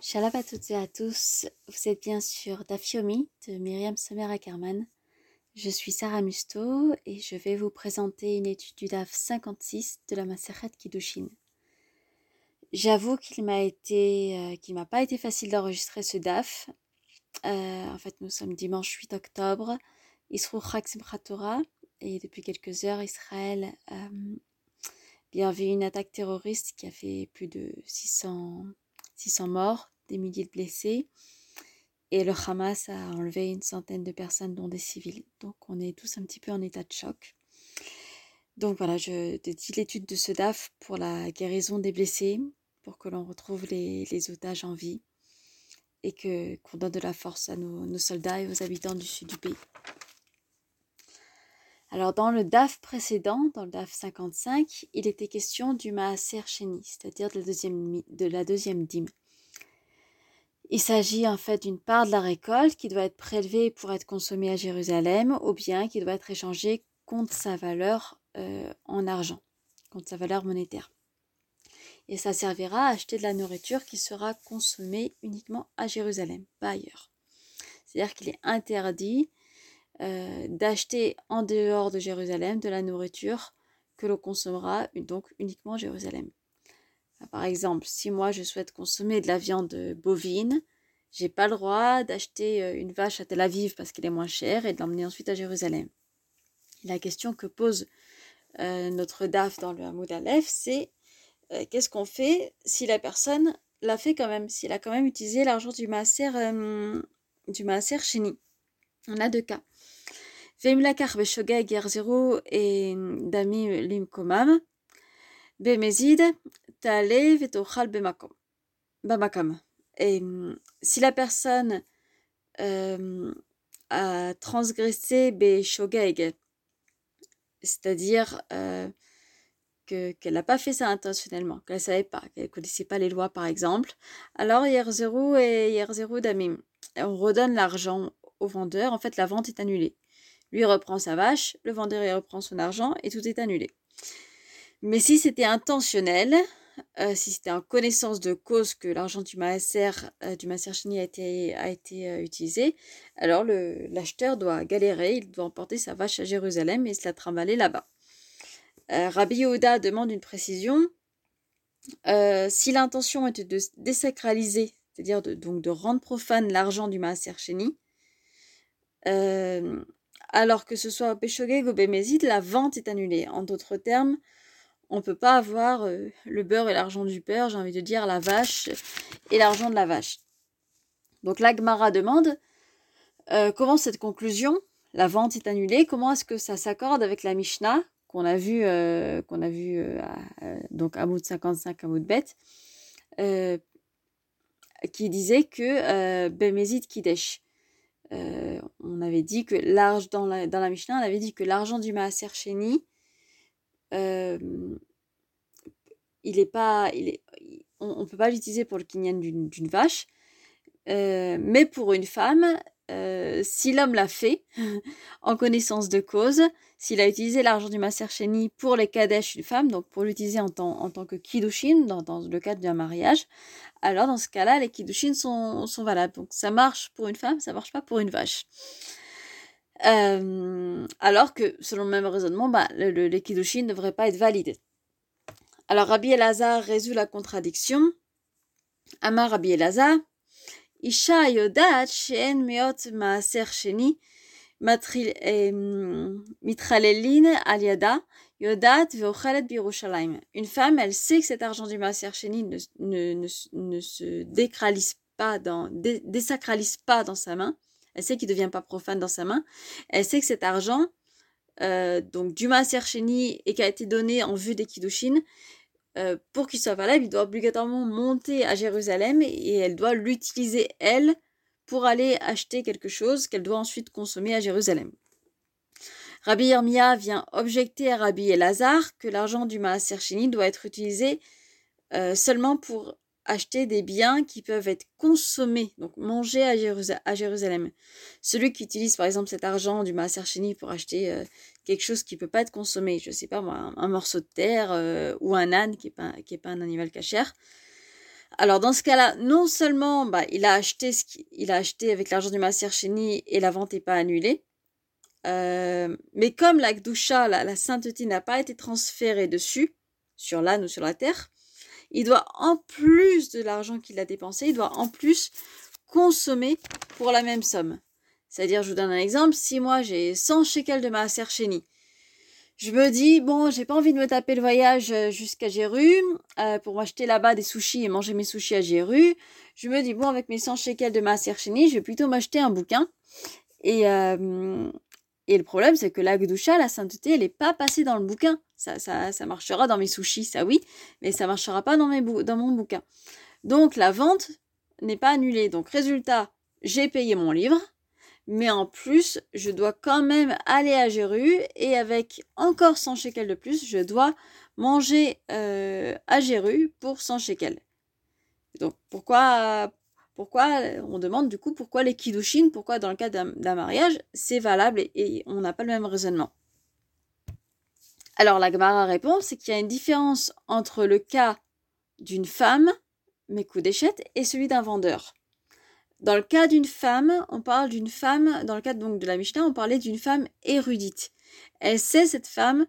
Shalom à toutes et à tous. Vous êtes bien sûr Dafyomi de Myriam Sommer Ackerman. Je suis Sarah Musto et je vais vous présenter une étude du DAF 56 de la Maseret Kiddushin. J'avoue qu'il m'a été, euh, qu'il m'a pas été facile d'enregistrer ce DAF. Euh, en fait, nous sommes dimanche 8 octobre. Simchat Torah et depuis quelques heures, Israël euh, bien vu une attaque terroriste qui a fait plus de 600 600 morts, des milliers de blessés. Et le Hamas a enlevé une centaine de personnes, dont des civils. Donc on est tous un petit peu en état de choc. Donc voilà, je dédie l'étude de ce DAF pour la guérison des blessés, pour que l'on retrouve les, otages en vie et que qu'on donne de la force à nos, soldats et aux habitants du sud du pays. Alors dans le DAF précédent, dans le DAF 55, il était question du Maaser Sheni, c'est-à-dire de la deuxième, de la deuxième dîme. Il s'agit en fait d'une part de la récolte qui doit être prélevée pour être consommée à Jérusalem ou bien qui doit être échangée contre sa valeur euh, en argent, contre sa valeur monétaire. Et ça servira à acheter de la nourriture qui sera consommée uniquement à Jérusalem, pas ailleurs. C'est-à-dire qu'il est interdit euh, d'acheter en dehors de Jérusalem de la nourriture que l'on consommera donc uniquement à Jérusalem. Par exemple, si moi je souhaite consommer de la viande bovine, j'ai pas le droit d'acheter euh, une vache à Tel Aviv parce qu'elle est moins chère et de l'emmener ensuite à Jérusalem. La question que pose euh, notre DAF dans le Hamoud Aleph, c'est qu'est-ce qu'on fait si la personne l'a fait quand même, s'il a quand même utilisé l'argent du maaser, du maaser. On a deux cas. E et e, si la personne euh, a transgressé Beshogeg, c'est-à-dire euh, qu'elle n'a pas fait ça intentionnellement, qu'elle ne savait pas, qu'elle ne connaissait pas les lois par exemple, alors Yerzeru et Yerzeru Damim, on redonne l'argent au vendeur, en fait la vente est annulée. Lui reprend sa vache, le vendeur reprend son argent et tout est annulé. Mais si c'était intentionnel, euh, si c'était en connaissance de cause que l'argent du maaser, euh, du maaser a été, a été euh, utilisé, alors l'acheteur doit galérer, il doit emporter sa vache à Jérusalem et se la trimballer là-bas. Rabbi Yehuda demande une précision. si l'intention était de désacraliser, c'est-à-dire de, donc de rendre profane l'argent du maaser chéni, alors que ce soit au Péchogeg ou Bémézid, la vente est annulée. En d'autres termes, on ne peut pas avoir euh, le beurre et l'argent du beurre, j'ai envie de dire la vache et l'argent de la vache. Donc l'Agmara demande euh, comment cette conclusion, la vente est annulée, comment est-ce que ça s'accorde avec la Mishnah qu'on a vu, euh, qu'on a vu donc à bout de 55 à bout de bête, qui disait que Bémézid Kidesh avait dit que l'argent dans la, Mishnah, on avait dit que l'argent du Maaser Sheni, euh, il est pas, il est, on peut pas l'utiliser pour le kinyan d'une vache, euh, mais pour une femme, euh, si l'homme l'a fait en connaissance de cause, s'il a utilisé l'argent du Maser Sheni pour les Kadesh une femme, donc pour l'utiliser en tant, tant que Kiddushin, dans, le cadre d'un mariage, alors dans ce cas-là, les Kiddushin sont, valables. Donc ça marche pour une femme, ça marche pas pour une vache. Euh, alors que, selon le même raisonnement, bah, le, le, les Kiddushin ne devraient pas être valides. Alors Rabbi Elazar résout la contradiction. Amar Rabbi Elazar, אישה יודעת שאין מאות מעשר שני מתחללין על ידה, יודעת ואוכלת בירושלים. Une femme, elle sait que cet argent du maaser sheni ne, ne, ne, ne se décralise pas dans, dé, désacralise pas dans sa main. Elle sait qu'il ne devient pas profane dans sa main. Elle sait que cet argent, euh, donc du maaser sheni et qui a été donné en vue des kiddushin, euh, pour qu'il soit valable, il doit obligatoirement monter à Jérusalem et elle doit l'utiliser, elle, pour aller acheter quelque chose qu'elle doit ensuite consommer à Jérusalem. Rabbi Yermia vient objecter à Rabbi Elazar que l'argent du Maaser doit être utilisé euh, seulement pour acheter des biens qui peuvent être consommés, donc mangés à, Jérusalem. Celui qui utilise par exemple cet argent du Maaser pour acheter euh, quelque chose qui peut pas être consommé, je sais pas moi, un, morceau de terre euh, ou un âne qui est pas un animal cachère, Alors dans ce cas-là, non seulement bah, il a acheté ce qu'il a acheté avec l'argent du Maaser Sheni et la vente n'est pas annulée, euh, mais comme la Gdusha, la, sainteté n'a pas été transférée dessus, sur l'âne ou sur la terre, il doit en plus de l'argent qu'il a dépensé, il doit en plus consommer pour la même somme. C'est-à-dire, je vous donne un exemple, si moi j'ai 100 shekels de Maaser Sheni, je me dis, bon, j'ai pas envie de me taper le voyage euh, jusqu'à Jéru euh, pour m'acheter là-bas des sushis et manger mes sushis à Jéru. Je me dis, bon, avec mes 100 shekels de Maaser Sheni, je vais plutôt m'acheter un bouquin. Et, euh, et le problème, c'est que la la sainteté, elle n'est pas passée dans le bouquin. Ça, ça, ça, marchera dans mes sushis, ça oui, mais ça marchera pas dans, mes dans mon bouquin. Donc la vente n'est pas annulée. Donc résultat, j'ai payé mon livre, mais en plus, je dois quand même aller à Jéru et avec encore 100 shekels de plus, je dois manger euh, à Jéru pour 100 shekels. Donc pourquoi pourquoi on demande du coup pourquoi les kiddushin, pourquoi dans le cas d'un mariage, c'est valable et, on n'a pas le même raisonnement. Alors la Gemara répond, c'est qu'il y a une différence entre le cas d'une femme, d'échette, et celui d'un vendeur. Dans le cas d'une femme, on parle d'une femme, dans le cas donc de la Mishnah, on parlait d'une femme érudite. Elle sait cette femme,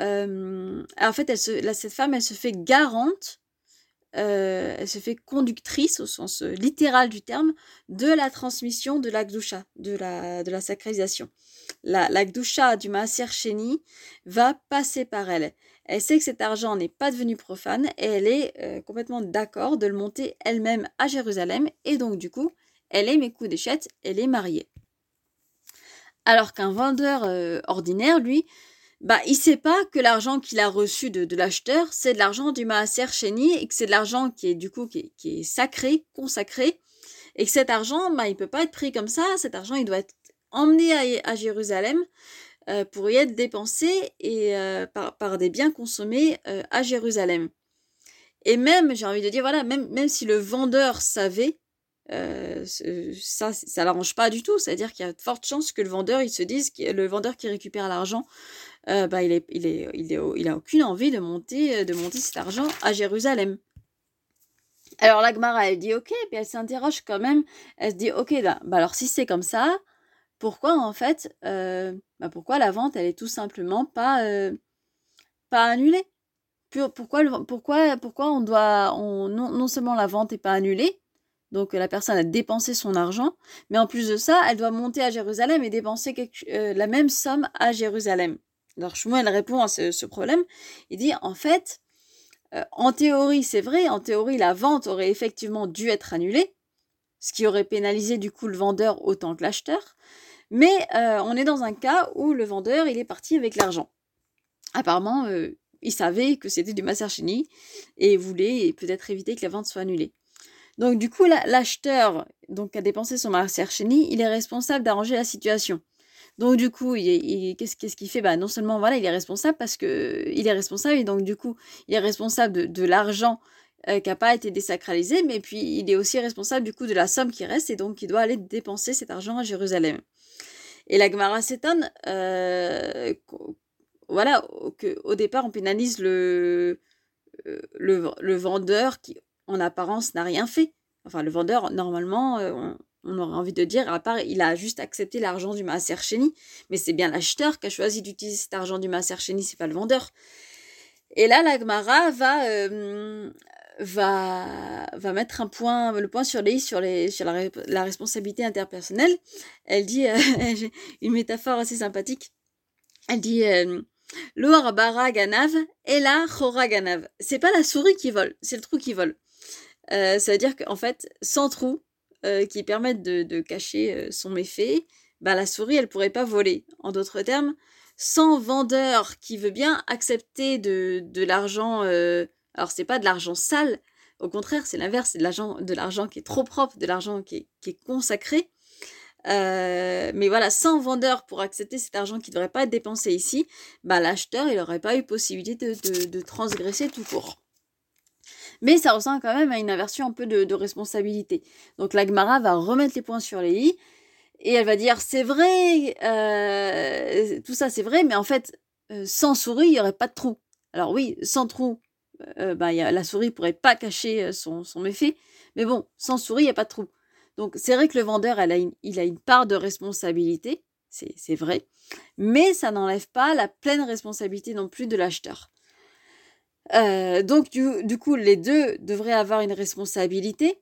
euh, en fait, cette femme, elle se fait garante euh, elle se fait conductrice au sens euh, littéral du terme de la transmission de la de la, de la sacralisation. La, la du Maaser Sheni va passer par elle. Elle sait que cet argent n'est pas devenu profane et elle est complètement d'accord de le monter elle-même à Jérusalem et donc du coup, elle est mes coups d'échette, elle est mariée. Alors qu'un vendeur ordinaire, lui, bah, il sait pas que l'argent qu'il a reçu de, l'acheteur, c'est de l'argent du Maaser Sheni et que c'est de l'argent qui est du coup qui est, sacré, consacré, et que cet argent, bah, il peut pas être pris comme ça. Cet argent, il doit être emmené à, Jérusalem euh, pour y être dépensé et euh, par, des biens consommés euh, à Jérusalem. Et même, j'ai envie de dire, voilà, même si le vendeur savait, euh, ça, ça l'arrange pas du tout. C'est-à-dire qu'il y a de fortes chances que le vendeur, il se dise, que le vendeur qui récupère l'argent, euh, bah, il, est, il, est, il, a aucune envie de monter, de monter cet argent à Jérusalem. Alors la Gemara, elle dit ok, puis elle s'interroge quand même. Elle se dit ok, bah, bah alors si c'est comme ça, pourquoi en fait, euh, bah, pourquoi la vente, elle est tout simplement pas, euh, pas annulée? Pourquoi, pourquoi, pourquoi on doit, on, non, non seulement la vente n'est pas annulée, donc la personne a dépensé son argent, mais en plus de ça, elle doit monter à Jérusalem et dépenser la même somme à Jérusalem. Alors Shmuel répond à ce, problème. Il dit en fait, euh, en théorie c'est vrai, en théorie la vente aurait effectivement dû être annulée, ce qui aurait pénalisé du coup le vendeur autant que l'acheteur. Mais euh, on est dans un cas où le vendeur il est parti avec l'argent. Apparemment, euh, il savait que c'était du Maserchini et voulait peut-être éviter que la vente soit annulée. Donc du coup, l'acheteur donc a dépensé son Maserchini, il est responsable d'arranger la situation. Donc du coup, qu'est-ce qu'il fait? Bah, Non seulement voilà, il est responsable parce que il est responsable et donc du coup, il est responsable de, l'argent euh, qui n'a pas été désacralisé, mais puis il est aussi responsable du coup de la somme qui reste et donc il doit aller dépenser cet argent à Jérusalem. Et la Gemara s'étonne, euh, voilà, qu'au départ on pénalise euh, le, vendeur qui en apparence n'a rien fait. Enfin, le vendeur, normalement, euh, on aurait envie de dire, à part, il a juste accepté l'argent du Maaser Sheni, mais c'est bien l'acheteur qui a choisi d'utiliser cet argent du Maaser Sheni, c'est pas le vendeur. Et là, la Gemara va, euh, va, va mettre un point, le point sur les sur, les, sur la, responsabilité interpersonnelle. Elle dit, euh, une métaphore assez sympathique. Elle dit, euh, bara ganav et la chora ganav. C'est pas la souris qui vole, c'est le trou qui vole. Ça veut dire qu'en fait, sans trou, euh, qui permettent de, cacher euh, son méfait, bah, la souris, elle pourrait pas voler. En d'autres termes, sans vendeur qui veut bien accepter de, l'argent, euh, alors c'est pas de l'argent sale, au contraire, c'est l'inverse, c'est de l'argent, qui est trop propre, de l'argent qui est, consacré. mais voilà, sans vendeur pour accepter cet argent qui ne devrait pas être dépensé ici, bah, l'acheteur, il n'aurait pas eu possibilité de transgresser tout court mais ça ressemble quand même à une inversion un peu de, responsabilité. Donc la Gemara va remettre les points sur les i et elle va dire c'est vrai, euh, tout ça c'est vrai, mais en fait euh, sans souris il n'y aurait pas de trou. Alors oui, sans trou, bah, la souris pourrait pas cacher son, méfait. Mais bon, sans souris, il n'y a pas de trou. Donc c'est vrai que le vendeur, a il a une part de responsabilité, c'est vrai, mais ça n'enlève pas la pleine responsabilité non plus de l'acheteur. Euh, donc du, coup, les deux devraient avoir une responsabilité.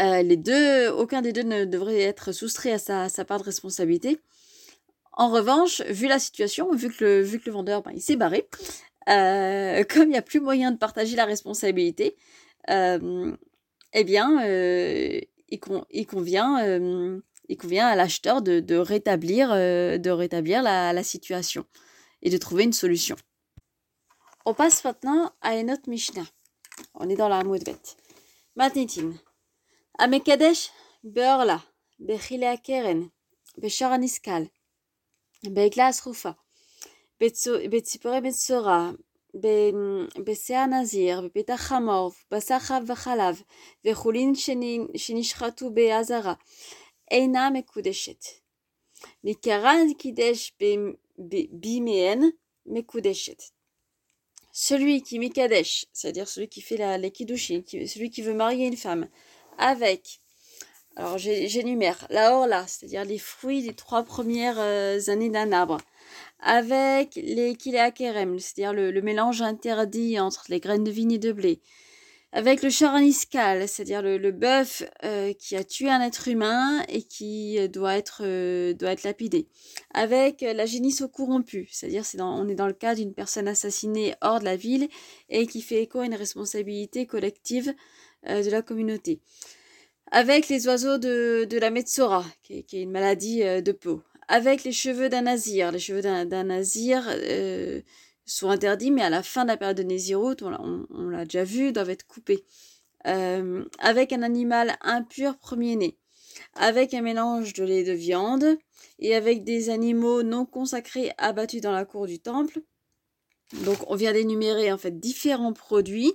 Euh, les deux, aucun des deux ne devrait être soustrait à sa, part de responsabilité. En revanche, vu la situation, vu que le, vu que le vendeur, ben, il s'est barré, euh, comme il n'y a plus moyen de partager la responsabilité, eh bien, il, convient, il convient à l'acheteur de, rétablir, de rétablir la situation et de trouver une solution. On passe maintenant à une autre Mishnah. On est dans la Hamoudbet. Matnitin. Amekadesh beorla, bechile akeren, beshar aniskal, beikla asrufa, betzipore betzora, בשא nazir, בפתח חמור, בשר חב וחלב, וחולין שנשחטו באזהרה, אינה מקודשת. מקרן קידש בימיהן מקודשת. celui qui Mikadesh, c'est-à-dire celui qui fait la, les celui qui veut marier une femme, avec, alors j'énumère, la orla, c'est-à-dire les fruits des trois premières euh, années d'un arbre, avec les kileakerem, c'est-à-dire le, mélange interdit entre les graines de vigne et de blé, avec le charaniskal, c'est-à-dire le, bœuf euh, qui a tué un être humain et qui euh, doit être, euh, doit être lapidé, avec la génisse corrompue, c'est-à-dire c'est on est dans le cas d'une personne assassinée hors de la ville et qui fait écho à une responsabilité collective de la communauté, avec les oiseaux de, de la Metsora, qui est, une maladie de peau, avec les cheveux d'un nazir, les cheveux d'un nazir sont interdits, mais à la fin de la période de Nézirut, on, l'a déjà vu, doivent être coupés. Euh, avec un animal impur premier-né, avec un mélange de lait de viande, et avec des animaux non consacrés abattus dans la cour du temple. Donc on vient d'énumérer en fait différents produits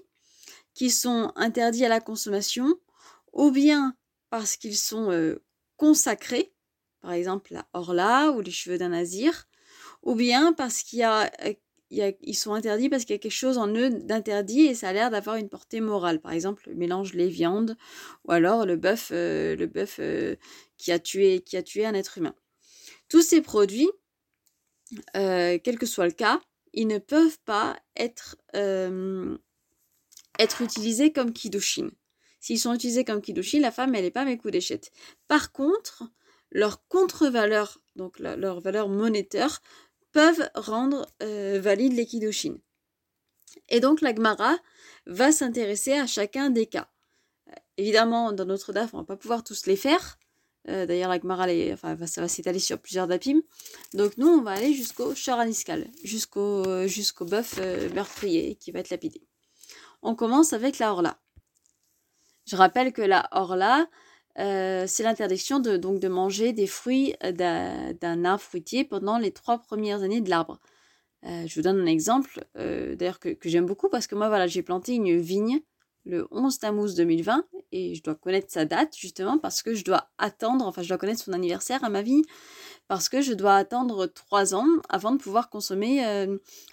qui sont interdits à la consommation, ou bien parce qu'ils sont euh, consacrés, par exemple la orla ou les cheveux d'un nazir, ou bien parce qu'il y a ils sont interdits parce qu'il y a quelque chose en eux d'interdit et ça a l'air d'avoir une portée morale. Par exemple, le mélange les viandes ou alors le bœuf, euh, euh, qui, a tué, qui a tué un être humain. Tous ces produits, euh, quel que soit le cas, ils ne peuvent pas être, être utilisés comme kidushin. S'ils sont utilisés comme kidushin, la femme, elle n'est pas mes coups d'échette. Par contre, leur contre-valeur, donc leur valeur monétaire, peuvent rendre euh, valide les Et donc la Gemara va s'intéresser à chacun des cas. évidemment, dans notre DAF, on ne va pas pouvoir tous les faire. Euh, d'ailleurs, la Gemara, enfin, ça va s'étaler sur plusieurs dapim. Donc nous, on va aller jusqu'au charaniskal, jusqu'au euh, jusqu'au bœuf meurtrier qui va être lapidé. On commence avec la orla. Je rappelle que la orla, euh, c'est l'interdiction de, donc de manger des fruits euh, d'un arbre fruitier pendant les trois premières années de l'arbre. Euh, je vous donne un exemple, d'ailleurs que, j'aime beaucoup parce que moi, voilà, j'ai planté une vigne le 11 Tammuz 2020 et je dois connaître sa date justement parce que je dois attendre, enfin je dois connaître son anniversaire à ma vie parce que je dois attendre trois ans avant de pouvoir consommer,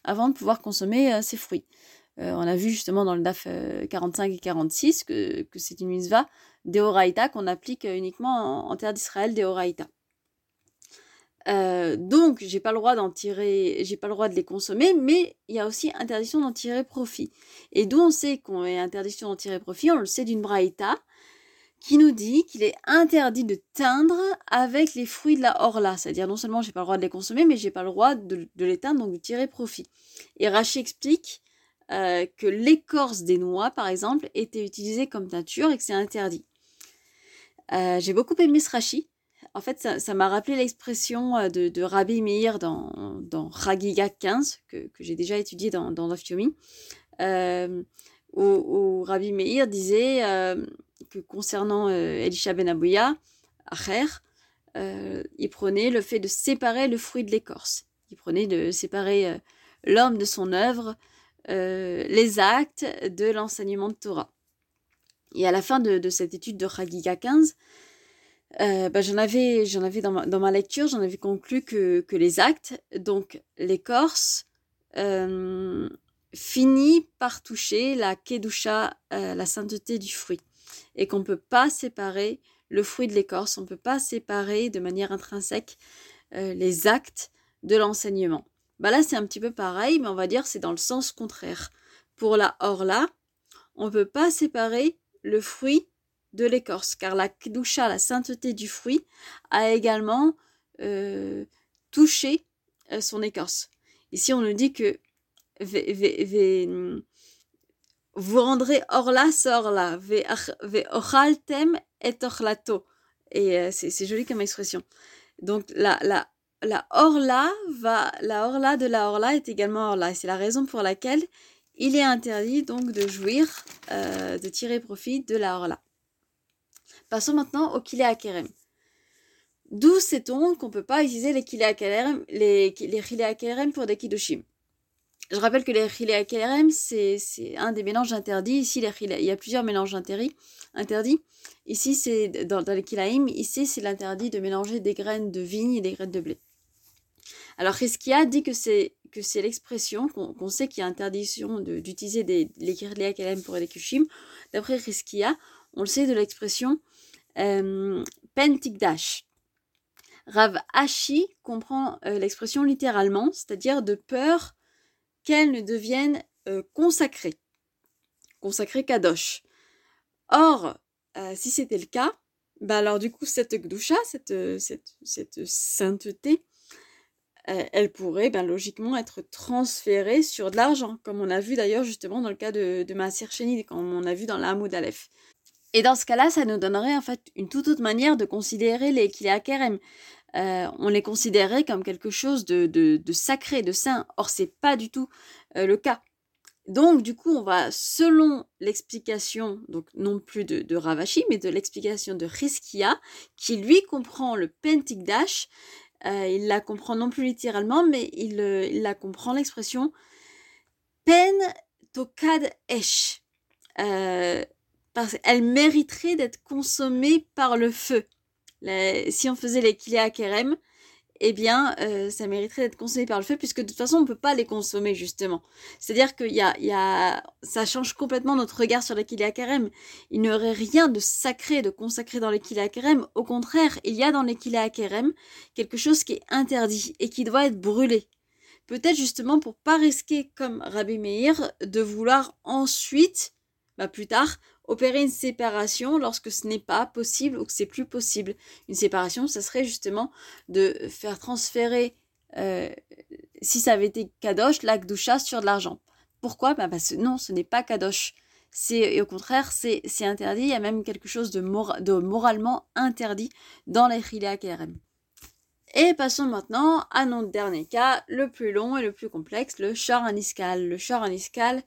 avant de pouvoir consommer ces fruits. on a vu justement dans le DAF 45 et 46 que, que c'est une mitzvah Deoraita qu'on applique uniquement en, terre d'Israël, Deoraita. Euh, donc, j'ai pas le droit d'en tirer, j'ai pas le droit de les consommer, mais il y a aussi interdiction d'en tirer profit. Et d'où on sait qu'on est interdiction d'en tirer profit, on le sait d'une braïta qui nous dit qu'il est interdit de teindre avec les fruits de la orla, c'est-à-dire non seulement j'ai pas le droit de les consommer, mais j'ai pas le droit de, les teindre, donc de tirer profit. Et Rachi explique euh, que l'écorce des noix, par exemple, était utilisée comme teinture et que c'est interdit. Euh, j'ai beaucoup aimé ce Rashi. En fait, ça m'a rappelé l'expression euh, de, Rabbi Meir dans, dans 15, que, j'ai déjà étudié dans, dans euh, où, Rabbi Meir disait que concernant Elisha ben Abouya, Acher, il prenait le fait de séparer le fruit de l'écorce. Il prenait de séparer l'homme de son œuvre, les actes de l'enseignement de Torah. Et à la fin de, cette étude de Chagiga 15, euh, bah, j'en avais, dans ma, lecture, j'en avais conclu que, les actes, donc l'écorce, euh, finit par toucher la kedusha, euh, la sainteté du fruit, et qu'on ne peut pas séparer le fruit de l'écorce, on ne peut pas séparer de manière intrinsèque les actes de l'enseignement. Bah là, c'est un petit peu pareil, mais on va dire c'est dans le sens contraire. Pour la orla, on ne peut pas séparer le fruit de l'écorce, car la kedusha, la sainteté du fruit, a également euh, touché euh, son écorce. Ici, on nous dit que vous rendrez orla sorla, ve ochaltem et ochlato. Et euh, c'est joli comme expression. Donc la, la, la orla va, la orla de la orla est également orla. Et c'est la raison pour laquelle il est interdit donc de jouir, euh, de tirer profit de la orla. Passons maintenant au kilé kerem. D'où sait-on qu'on ne peut pas utiliser les kilé les, pour des kidoshim Je rappelle que les kilé kerem, c'est un des mélanges interdits. Ici, il y a plusieurs mélanges interdits. Ici, c'est dans, les kilaim, ici, c'est l'interdit de mélanger des graines de vigne et des graines de blé. Alors, Riskia dit que c'est que c'est l'expression qu'on sait qu'il y a interdiction d'utiliser les KLM pour les kushim. D'après Riskia, on le sait de l'expression euh, pentikdash. Rav Ashi comprend euh, l'expression littéralement, c'est-à-dire de peur qu'elle ne devienne euh, consacrée, consacrée kadosh. Or, euh, si c'était le cas, bah alors du coup, cette gdusha, cette, cette, cette sainteté, elle pourrait ben, logiquement être transférée sur de l'argent, comme on a vu d'ailleurs justement dans le cas de, de Maasir comme on a vu dans l'Amoud Aleph. Et dans ce cas-là, ça nous donnerait en fait une toute autre manière de considérer les Kilea Kerem. Euh, on les considérait comme quelque chose de sacré, de saint. Or, c'est pas du tout euh, le cas. Donc, du coup, on va, selon l'explication, donc non plus de, de Ravashi, mais de l'explication de Riskia, qui lui comprend le Pentikdash, euh, il la comprend non plus littéralement, mais il, euh, la comprend l'expression pen tokad esh. Euh, parce elle mériterait d'être consommée par le feu. si on faisait les Kilea eh bien, euh, ça mériterait d'être consommé par le feu, puisque de toute façon, on ne peut pas les consommer, justement. C'est-à-dire que y a, ça change complètement notre regard sur les Kilia Karem. Il n'y aurait rien de sacré, de consacré dans les Kilia Karem. Au contraire, il y a dans les Kilia Karem quelque chose qui est interdit et qui doit être brûlé. Peut-être justement pour pas risquer, comme Rabbi Meir, de vouloir ensuite, bah plus tard, opérer une séparation lorsque ce n'est pas possible ou que c'est plus possible. Une séparation, ça serait justement de faire transférer, euh, si ça avait été Kadosh, l'Akdusha sur de l'argent. Pourquoi? Bah Parce que non, ce n'est pas Kadosh. C'est, au contraire, c'est, interdit. Il y a même quelque chose de, de moralement interdit dans les Chilea KRM. Et passons maintenant à notre dernier cas, le plus long et le plus complexe, le char aniscal. Le char aniscal,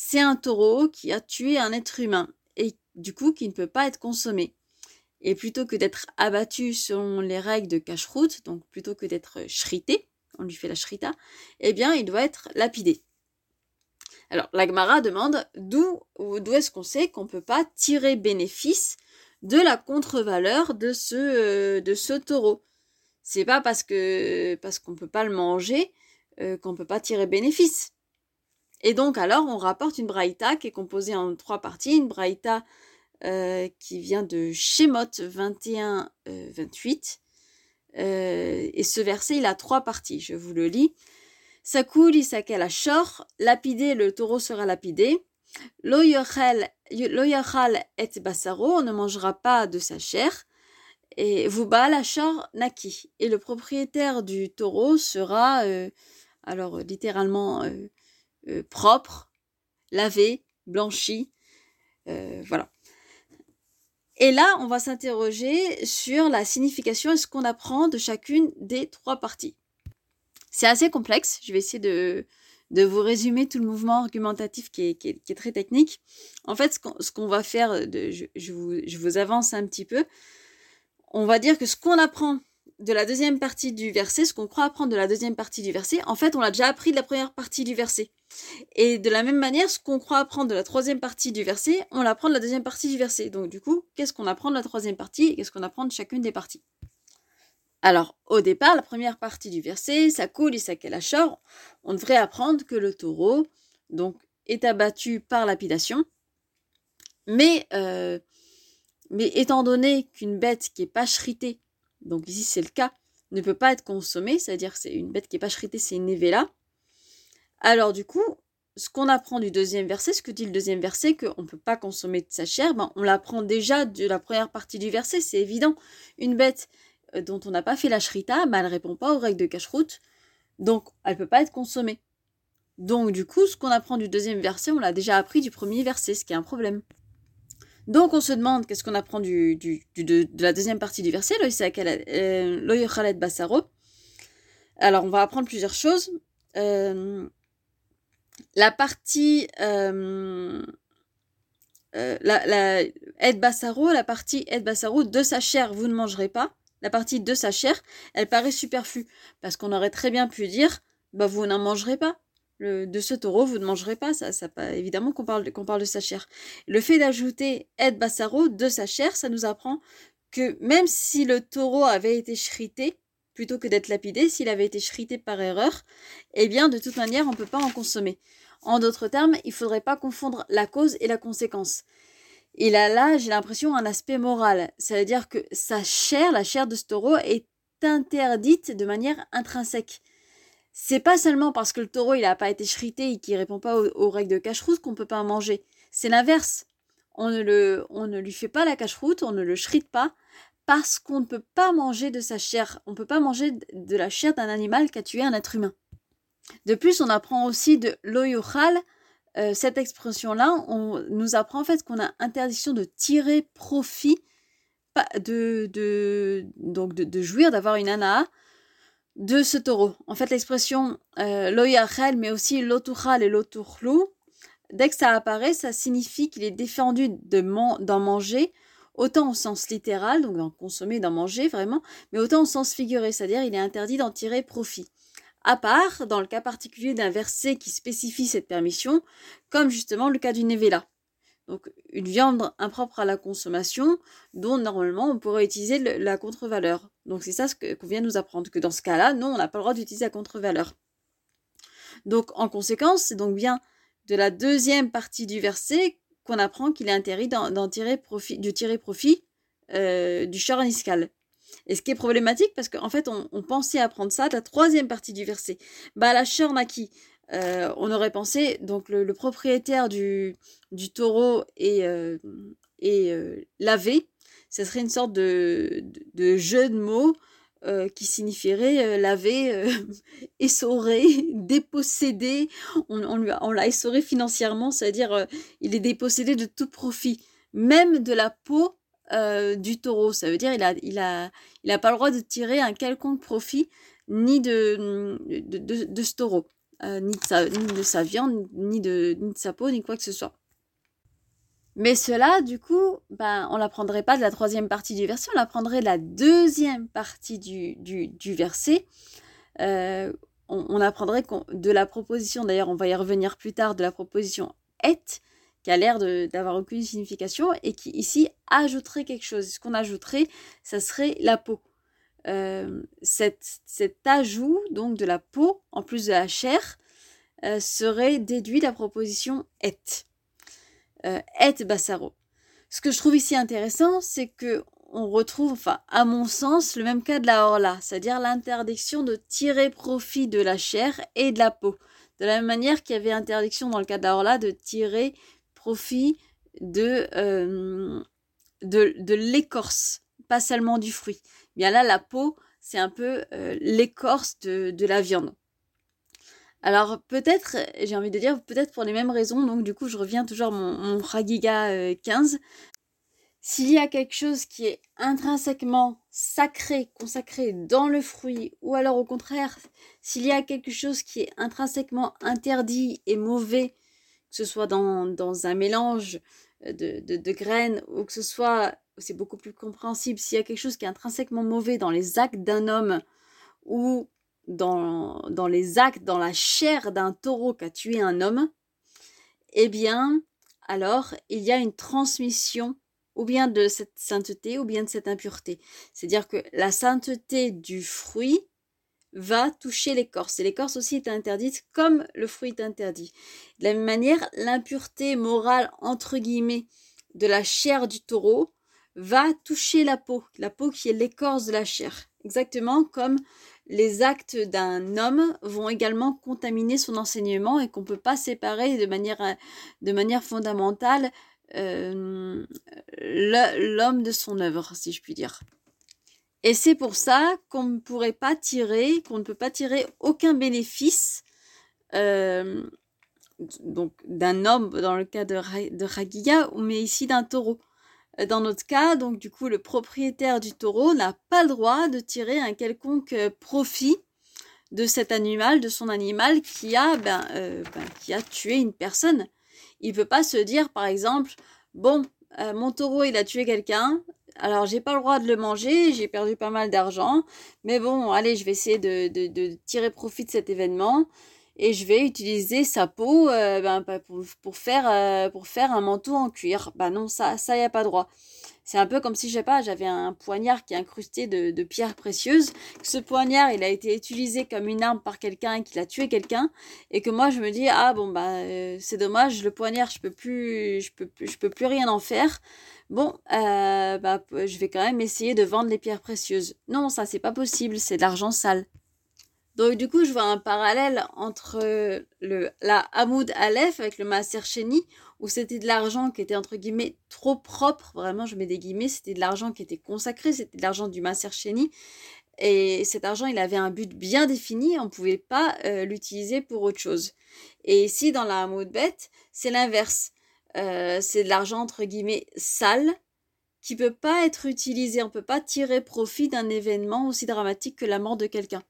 c'est un taureau qui a tué un être humain et du coup qui ne peut pas être consommé. Et plutôt que d'être abattu selon les règles de cache donc plutôt que d'être shrité, on lui fait la shrita, eh bien il doit être lapidé. Alors l'Agmara demande d'où d'où est-ce qu'on sait qu'on ne peut pas tirer bénéfice de la contre-valeur de ce, euh, de ce taureau? C'est pas parce que parce qu'on peut pas le manger euh, qu'on peut pas tirer bénéfice. Et donc alors on rapporte une braïta qui est composée en trois parties, une braïta euh, qui vient de Shemot 21-28. Euh, euh, et ce verset, il a trois parties. Je vous le lis. Sakoul isakel ashor, lapidé, le taureau sera lapidé. Lo yochal et basaro, on ne mangera pas de sa chair. Et vuba ashor naki. Et le propriétaire du taureau sera, alors littéralement, euh, propre, lavé, blanchi. Euh, voilà. Et là, on va s'interroger sur la signification et ce qu'on apprend de chacune des trois parties. C'est assez complexe. Je vais essayer de, de vous résumer tout le mouvement argumentatif qui est, qui est, très technique. En fait, ce qu'on va faire, de, je, je, vous, je, vous, avance un petit peu. On va dire que ce qu'on apprend de la deuxième partie du verset, ce qu'on croit apprendre de la deuxième partie du verset, en fait, on l'a déjà appris de la première partie du verset. Et de la même manière, ce qu'on croit apprendre de la troisième partie du verset, on l'apprend de la deuxième partie du verset. Donc du coup, qu'est-ce qu'on apprend de la troisième partie et qu'est-ce qu'on apprend de chacune des parties? Alors, au départ, la première partie du verset, ça coule et ça On devrait apprendre que le taureau donc est abattu par lapidation. Mais, euh, mais étant donné qu'une bête qui n'est pas shritée, donc ici c'est le cas, ne peut pas être consommée, c'est-à-dire c'est une bête qui n'est pas shritée, c'est une nevela, alors du coup, ce qu'on apprend du deuxième verset, ce que dit le deuxième verset, qu'on ne peut pas consommer de sa chair, ben, on l'apprend déjà de la première partie du verset, c'est évident. Une bête euh, dont on n'a pas fait la shrita, ben, elle ne répond pas aux règles de cache-route, donc elle ne peut pas être consommée. Donc du coup, ce qu'on apprend du deuxième verset, on l'a déjà appris du premier verset, ce qui est un problème. Donc on se demande qu'est-ce qu'on apprend de, la deuxième partie du verset, euh, Basaro. Alors on va apprendre plusieurs choses. Euh, la partie euh, la, la Bassaro, la partie Ed Bassaro de sa chair, vous ne mangerez pas. La partie de sa chair, elle paraît superflue parce qu'on aurait très bien pu dire, bah vous n'en mangerez pas. De ce taureau, vous ne mangerez pas. Ça, ça évidemment qu'on parle, parle de sa chair. Le fait d'ajouter Ed Bassaro de sa chair, ça nous apprend que même si le taureau avait été chrité, plutôt que d'être lapidé, s'il avait été chrité par erreur, eh bien, de toute manière, on ne peut pas en consommer. En d'autres termes, il ne faudrait pas confondre la cause et la conséquence. Il a là, j'ai l'impression, un aspect moral. Ça veut dire que sa chair, la chair de ce taureau, est interdite de manière intrinsèque. C'est pas seulement parce que le taureau il n'a pas été chrité et qu'il répond pas aux, règles de cache-route qu'on peut pas en manger. C'est l'inverse. On ne, le, on ne lui fait pas la cache-route, on ne le shrite pas, parce qu'on ne peut pas manger de sa chair. On ne peut pas manger de la chair d'un animal qui a tué un être humain. De plus, on apprend aussi de l'oyochal, euh, cette expression-là, on nous apprend en fait qu'on a interdiction de tirer profit, de, de, donc de, jouir, d'avoir une anaa de ce taureau. En fait, l'expression euh, mais aussi l'otuchal et l'otuchlu, dès que ça apparaît, ça signifie qu'il est défendu d'en manger autant au sens littéral, donc d'en consommer, d'en manger vraiment, mais autant au sens figuré, c'est-à-dire il est interdit d'en tirer profit. À part dans le cas particulier d'un verset qui spécifie cette permission, comme justement le cas du nevela. Donc une viande impropre à la consommation, dont normalement on pourrait utiliser la contre-valeur. Donc c'est ça ce qu'on vient nous apprendre, que dans ce cas-là, non, on n'a pas le droit d'utiliser la contre-valeur. Donc en conséquence, c'est donc bien de la deuxième partie du verset qu'on apprend qu'il est interdit de tirer profit euh, du char niscal. Et ce qui est problématique, parce qu'en fait, on, pensait apprendre ça de la troisième partie du verset. Bah, la Naki, euh, on aurait pensé, donc le, propriétaire du, taureau est, euh, euh, lavé. Ce serait une sorte de, jeu de mots qui signifierait laver, essorer, déposséder. On, l'a essoré financièrement, c'est-à-dire il est dépossédé de tout profit, même de la peau du taureau. Ça veut dire il a, il a, il a pas le droit de tirer un quelconque profit ni de, de ce taureau, ni, de sa, ni de sa viande, ni de, ni de sa peau, ni quoi que ce soit. Mais cela, du coup, ben, on l'apprendrait pas de la troisième partie du verset, on l'apprendrait de la deuxième partie du, du, du verset. Euh, on, on, apprendrait de la proposition, d'ailleurs on va y revenir plus tard, de la proposition est, qui a l'air d'avoir aucune signification, et qui ici ajouterait quelque chose. Ce qu'on ajouterait, ça serait la peau. Euh, cet, ajout donc de la peau, en plus de la chair, euh, serait déduit de la proposition est euh, et Bassaro. Ce que je trouve ici intéressant, c'est que on retrouve, enfin, à mon sens, le même cas de la horla, c'est-à-dire l'interdiction de tirer profit de la chair et de la peau. De la même manière qu'il y avait interdiction dans le cas de la horla de tirer profit euh, de l'écorce, pas seulement du fruit. Bien là, la peau, c'est un peu euh, l'écorce de, la viande. Alors peut-être, j'ai envie de dire, peut-être pour les mêmes raisons, donc du coup je reviens toujours à mon, mon 15. Euh, S'il y a quelque chose qui est intrinsèquement sacré, consacré dans le fruit, ou alors au contraire, s'il y a quelque chose qui est intrinsèquement interdit et mauvais, que ce soit dans, un mélange de, de, de, graines, ou que ce soit, c'est beaucoup plus compréhensible, s'il y a quelque chose qui est intrinsèquement mauvais dans les actes d'un homme, ou dans, les actes, dans la chair d'un taureau qui a tué un homme, eh bien, alors, il y a une transmission ou bien de cette sainteté ou bien de cette impureté. C'est-à-dire que la sainteté du fruit va toucher l'écorce. Et l'écorce aussi est interdite comme le fruit est interdit. De la même manière, l'impureté morale, entre guillemets, de la chair du taureau va toucher la peau, la peau qui est l'écorce de la chair. Exactement comme les actes d'un homme vont également contaminer son enseignement et qu'on ne peut pas séparer de manière, de manière fondamentale euh, l'homme de son œuvre, si je puis dire. Et c'est pour ça qu'on ne pourrait pas tirer, qu'on ne peut pas tirer aucun bénéfice euh, d'un homme dans le cas de, de Ragiya, mais ici d'un taureau. Euh, dans notre cas, donc du coup, le propriétaire du taureau n'a pas le droit de tirer un quelconque euh, profit de cet animal, de son animal qui a, ben, euh, ben, tué une personne. Il peut pas se dire, par exemple, bon, mon taureau, il a tué quelqu'un, alors j'ai pas le droit de le manger, j'ai perdu pas mal d'argent, mais bon, allez, je vais essayer de, tirer profit de cet événement et je vais utiliser sa peau euh, ben, pour, pour, faire, euh, pour faire un manteau en cuir. Bah non, ça, ça y a pas droit. C'est un peu comme si, je sais pas, j'avais un poignard qui est incrusté de, pierres précieuses. Ce poignard, il a été utilisé comme une arme par quelqu'un et qu'il a tué quelqu'un. Et que moi, je me dis, ah bon, bah, euh, c'est dommage, le poignard, je peux plus, je peux, je peux plus rien en faire. Bon, bah, je vais quand même essayer de vendre les pierres précieuses. Non, ça, c'est pas possible, c'est de l'argent sale. Donc du coup, je vois un parallèle entre le, la Hamoud Aleph avec le Maaser Sheni, où c'était de l'argent qui était entre guillemets trop propre, vraiment je mets des guillemets, c'était de l'argent qui était consacré, c'était de l'argent du Maaser Sheni, et cet argent, il avait un but bien défini, on ne pouvait pas euh, l'utiliser pour autre chose. Et ici, dans la Hamoud Bet, c'est l'inverse. Euh, c'est de l'argent entre guillemets sale, qui peut pas être utilisé, on peut pas tirer profit d'un événement aussi dramatique que la mort de quelqu'un.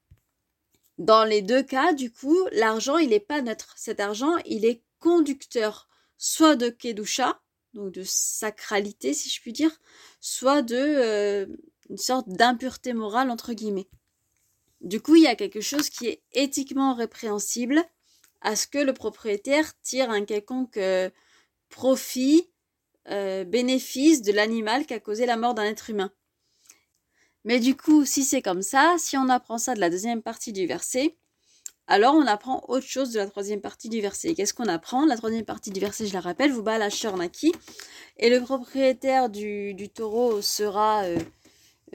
Dans les deux cas, du coup, l'argent, il n'est pas neutre. Cet argent, il est conducteur soit de Kedusha, donc de sacralité, si je puis dire, soit de euh, une sorte d'impureté morale, entre guillemets. Du coup, il y a quelque chose qui est éthiquement répréhensible à ce que le propriétaire tire un quelconque euh, profit, euh, bénéfice de l'animal qui a causé la mort d'un être humain. Mais du coup, si c'est comme ça, si on apprend ça de la deuxième partie du verset, alors on apprend autre chose de la troisième partie du verset. Qu'est-ce qu'on apprend? La troisième partie du verset, je la rappelle, vous bat la Shornaki, et le propriétaire du, taureau sera euh,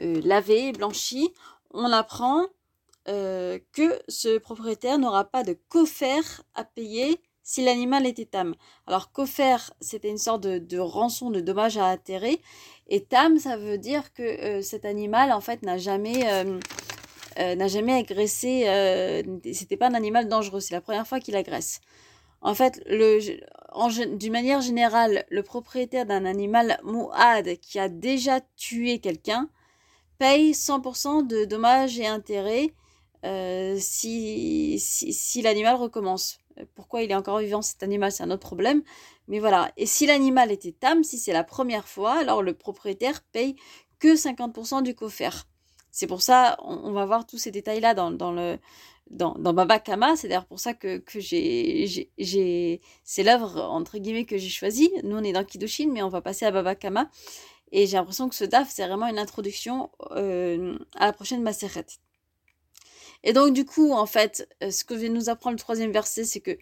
euh, lavé, blanchi. On apprend euh, que ce propriétaire n'aura pas de coffert à payer si l'animal était âme. Alors coffert, c'était une sorte de, rançon de dommage à atterrer, et tam, ça veut dire que euh, cet animal, en fait, n'a jamais, euh, euh, n'a jamais agressé. C'était pas un animal dangereux. C'est la première fois qu'il agresse. En fait, d'une manière générale, le propriétaire d'un animal mouad qui a déjà tué quelqu'un paye 100% de dommages et intérêts si, si, si l'animal recommence. Pourquoi il est encore vivant cet animal, c'est un autre problème. Mais voilà. Et si l'animal était tam, si c'est la première fois, alors le propriétaire paye que 50% du coffert. C'est pour ça, on, va voir tous ces détails-là dans, dans, le dans, dans Baba Kama. C'est d'ailleurs pour ça que, que j'ai, c'est l'œuvre entre guillemets que j'ai choisie. Nous, on est dans Kidushin, mais on va passer à Baba Kama. Et j'ai l'impression que ce DAF, c'est vraiment une introduction euh, à la prochaine Maseret. Et donc, du coup, en fait, euh, ce que vient nous apprendre le troisième verset, c'est que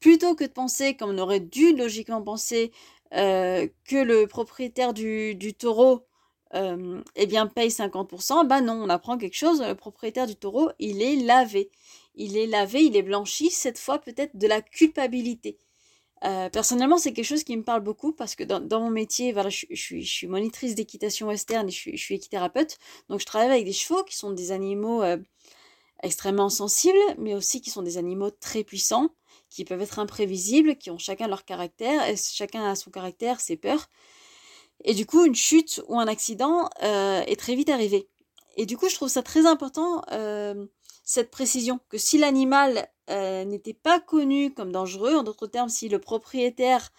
plutôt que de penser, comme on aurait dû logiquement penser, euh, que le propriétaire du, taureau euh, eh bien, paye 50%, bah non, on apprend quelque chose, le propriétaire du taureau, il est lavé. Il est lavé, il est blanchi, cette fois peut-être de la culpabilité. Personnellement, c'est quelque chose qui me parle beaucoup parce que dans, mon métier, voilà, je, suis, monitrice d'équitation western et je suis, équithérapeute. Donc, je travaille avec des chevaux qui sont des animaux extrêmement sensibles, mais aussi qui sont des animaux très puissants qui peuvent être imprévisibles, qui ont chacun leur caractère, et chacun a son caractère, ses peurs. Et du coup, une chute ou un accident euh, est très vite arrivé. Et du coup, je trouve ça très important, euh, cette précision, que si l'animal euh, n'était pas connu comme dangereux, en d'autres termes, si le propriétaire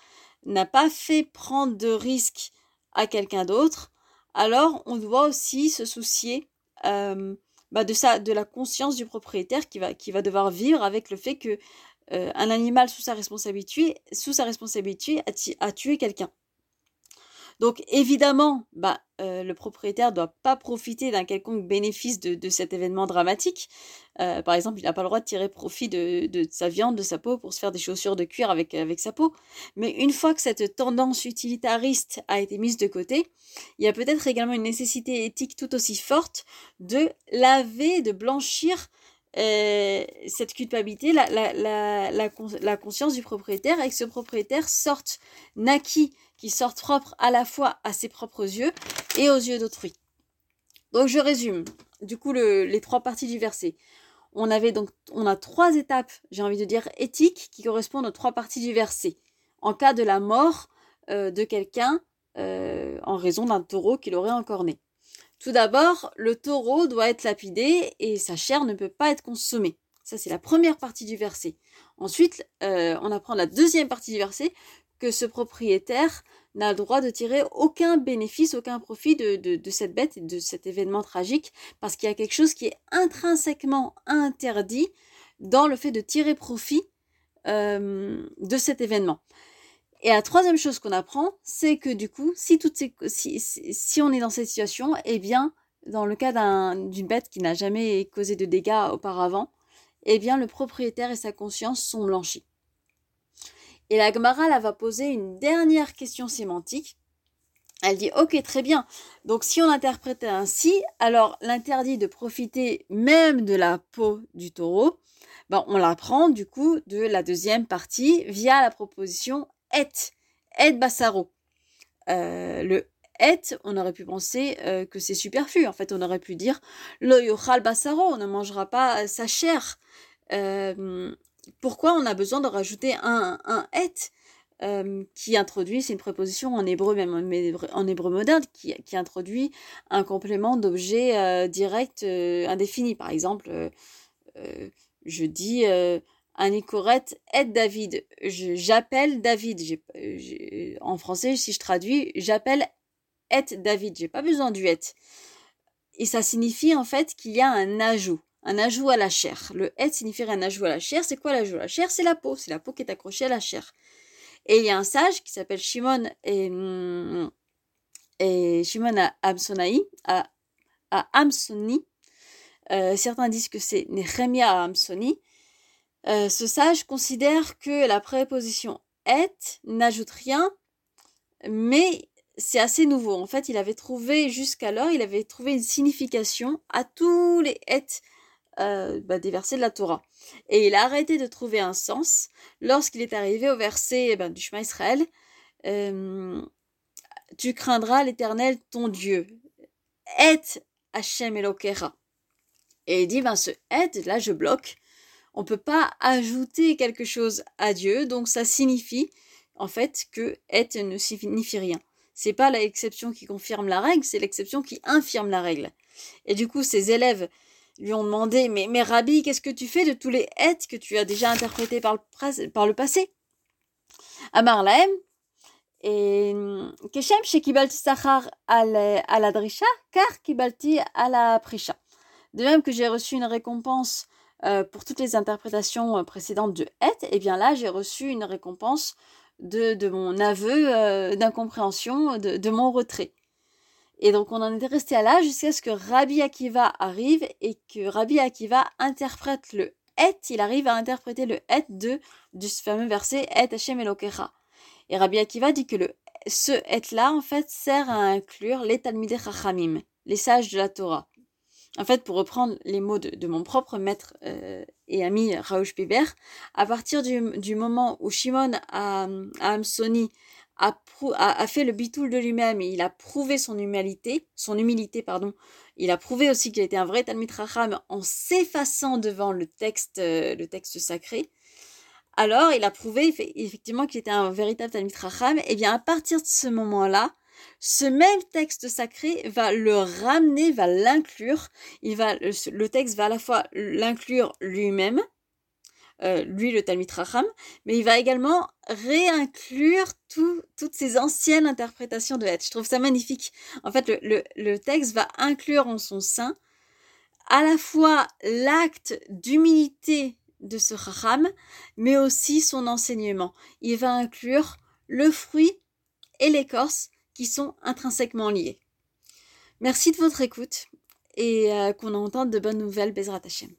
n'a pas fait prendre de risques à quelqu'un d'autre, alors on doit aussi se soucier bah de ça, de la conscience du propriétaire qui va, qui va devoir vivre avec le fait que euh, un animal sous sa responsabilité, sous sa responsabilité a, tué quelqu'un. Donc évidemment, bah, euh, le propriétaire ne doit pas profiter d'un quelconque bénéfice de, cet événement dramatique. Euh, par exemple, il n'a pas le droit de tirer profit de, sa viande, de sa peau pour se faire des chaussures de cuir avec, sa peau. Mais une fois que cette tendance utilitariste a été mise de côté, il y a peut-être également une nécessité éthique tout aussi forte de laver, de blanchir euh, cette culpabilité, la, la, la, conscience du propriétaire et que ce propriétaire sorte naquit, qui sorte propre à la fois à ses propres yeux et aux yeux d'autrui. Donc je résume, du coup, les trois parties du verset. On avait donc, on a trois étapes, j'ai envie de dire éthiques, qui correspondent aux trois parties du verset. En cas de la mort euh, de quelqu'un euh, en raison d'un taureau qu'il aurait encorné. Tout d'abord, le taureau doit être lapidé et sa chair ne peut pas être consommée. Ça, c'est la première partie du verset. Ensuite, euh, on apprend la deuxième partie du verset que ce propriétaire n'a le droit de tirer aucun bénéfice, aucun profit de, cette bête et de cet événement tragique, parce qu'il y a quelque chose qui est intrinsèquement interdit dans le fait de tirer profit euh, de cet événement. Et la troisième chose qu'on apprend, c'est que du coup, si, on est dans cette situation, eh bien, dans le cas d'une bête qui n'a jamais causé de dégâts auparavant, eh bien, le propriétaire et sa conscience sont blanchis. Et la Gemara, va poser une dernière question sémantique. Elle dit, ok, très bien. Donc, si on interprète ainsi, alors l'interdit de profiter même de la peau du taureau, ben, on l'apprend du coup de la deuxième partie via la proposition et, et bassaro. Euh, le et, on aurait pu penser euh, que c'est superflu. En fait, on aurait pu dire le yochal bassaro, on ne mangera pas sa chair. Euh, pourquoi on a besoin de rajouter un, un et qui introduit, c'est une préposition en hébreu, même en hébreu, moderne, qui, qui, introduit un complément d'objet direct indéfini. Par exemple, je dis Anicoret aide David. J'appelle David. en français, si je traduis, j'appelle et David. J'ai pas besoin du et. Et ça signifie en fait qu'il y a un ajout, un ajout à la chair. Le et signifierait un ajout à la chair. C'est quoi l'ajout à la chair? C'est la peau. C'est la peau qui est accrochée à la chair. Et il y a un sage qui s'appelle Shimon et, et Shimon à Amsonaï, à, à. Euh, certains disent que c'est Nehemia à Amsoni. Euh, ce sage considère que la préposition est n'ajoute rien, mais c'est assez nouveau. En fait, il avait trouvé jusqu'alors, il avait trouvé une signification à tous les et euh, bah, des versets de la Torah. Et il a arrêté de trouver un sens lorsqu'il est arrivé au verset eh ben, du chemin Israël. Euh, tu craindras l'Éternel ton Dieu. Et Hachem Elokera. Et il dit, ben ce et, là je bloque, on peut pas ajouter quelque chose à Dieu, donc ça signifie en fait que être ne signifie rien. C'est pas l'exception qui confirme la règle, c'est l'exception qui infirme la règle. Et du coup, ses élèves lui ont demandé Mais, Rabbi, qu'est-ce que tu fais de tous les êtes que tu as déjà interprétés par le, passé? Amar Lahem, et Keshem chez Kibalti Sachar à la Drisha, car Kibalti à la Prisha. De même que j'ai reçu une récompense euh, pour toutes les interprétations euh, précédentes de et, eh bien là, j'ai reçu une récompense de, mon aveu euh, d'incompréhension, de, mon retrait. Et donc, on en était resté à là jusqu'à ce que Rabbi Akiva arrive et que Rabbi Akiva interprète le et, il arrive à interpréter le et de, du fameux verset et Hashem Elokecha. Et Rabbi Akiva dit que le, ce et là, en fait, sert à inclure les Talmidei Chachamim, les sages de la Torah. En fait, pour reprendre les mots de, mon propre maître euh, et ami Raouch Piber, à partir du, moment où Shimon à, Amsoni a, a, fait le bitoul de lui-même et il a prouvé son humilité, son humilité pardon, il a prouvé aussi qu'il était un vrai Talmid Racham en s'effaçant devant le texte, euh, le texte sacré. Alors, il a prouvé effectivement qu'il était un véritable Talmid Racham. Et bien, à partir de ce moment-là, ce même texte sacré va le ramener, va l'inclure. Il va, le texte va à la fois l'inclure lui-même, euh, lui le Talmud Racham, mais il va également réinclure toutes ces anciennes interprétations de l'être. Je trouve ça magnifique. En fait, le, le, texte va inclure en son sein à la fois l'acte d'humilité de ce Racham, mais aussi son enseignement. Il va inclure le fruit et l'écorce qui sont intrinsèquement liés. Merci de votre écoute et qu'on entende de bonnes nouvelles, Bezrat Hashem.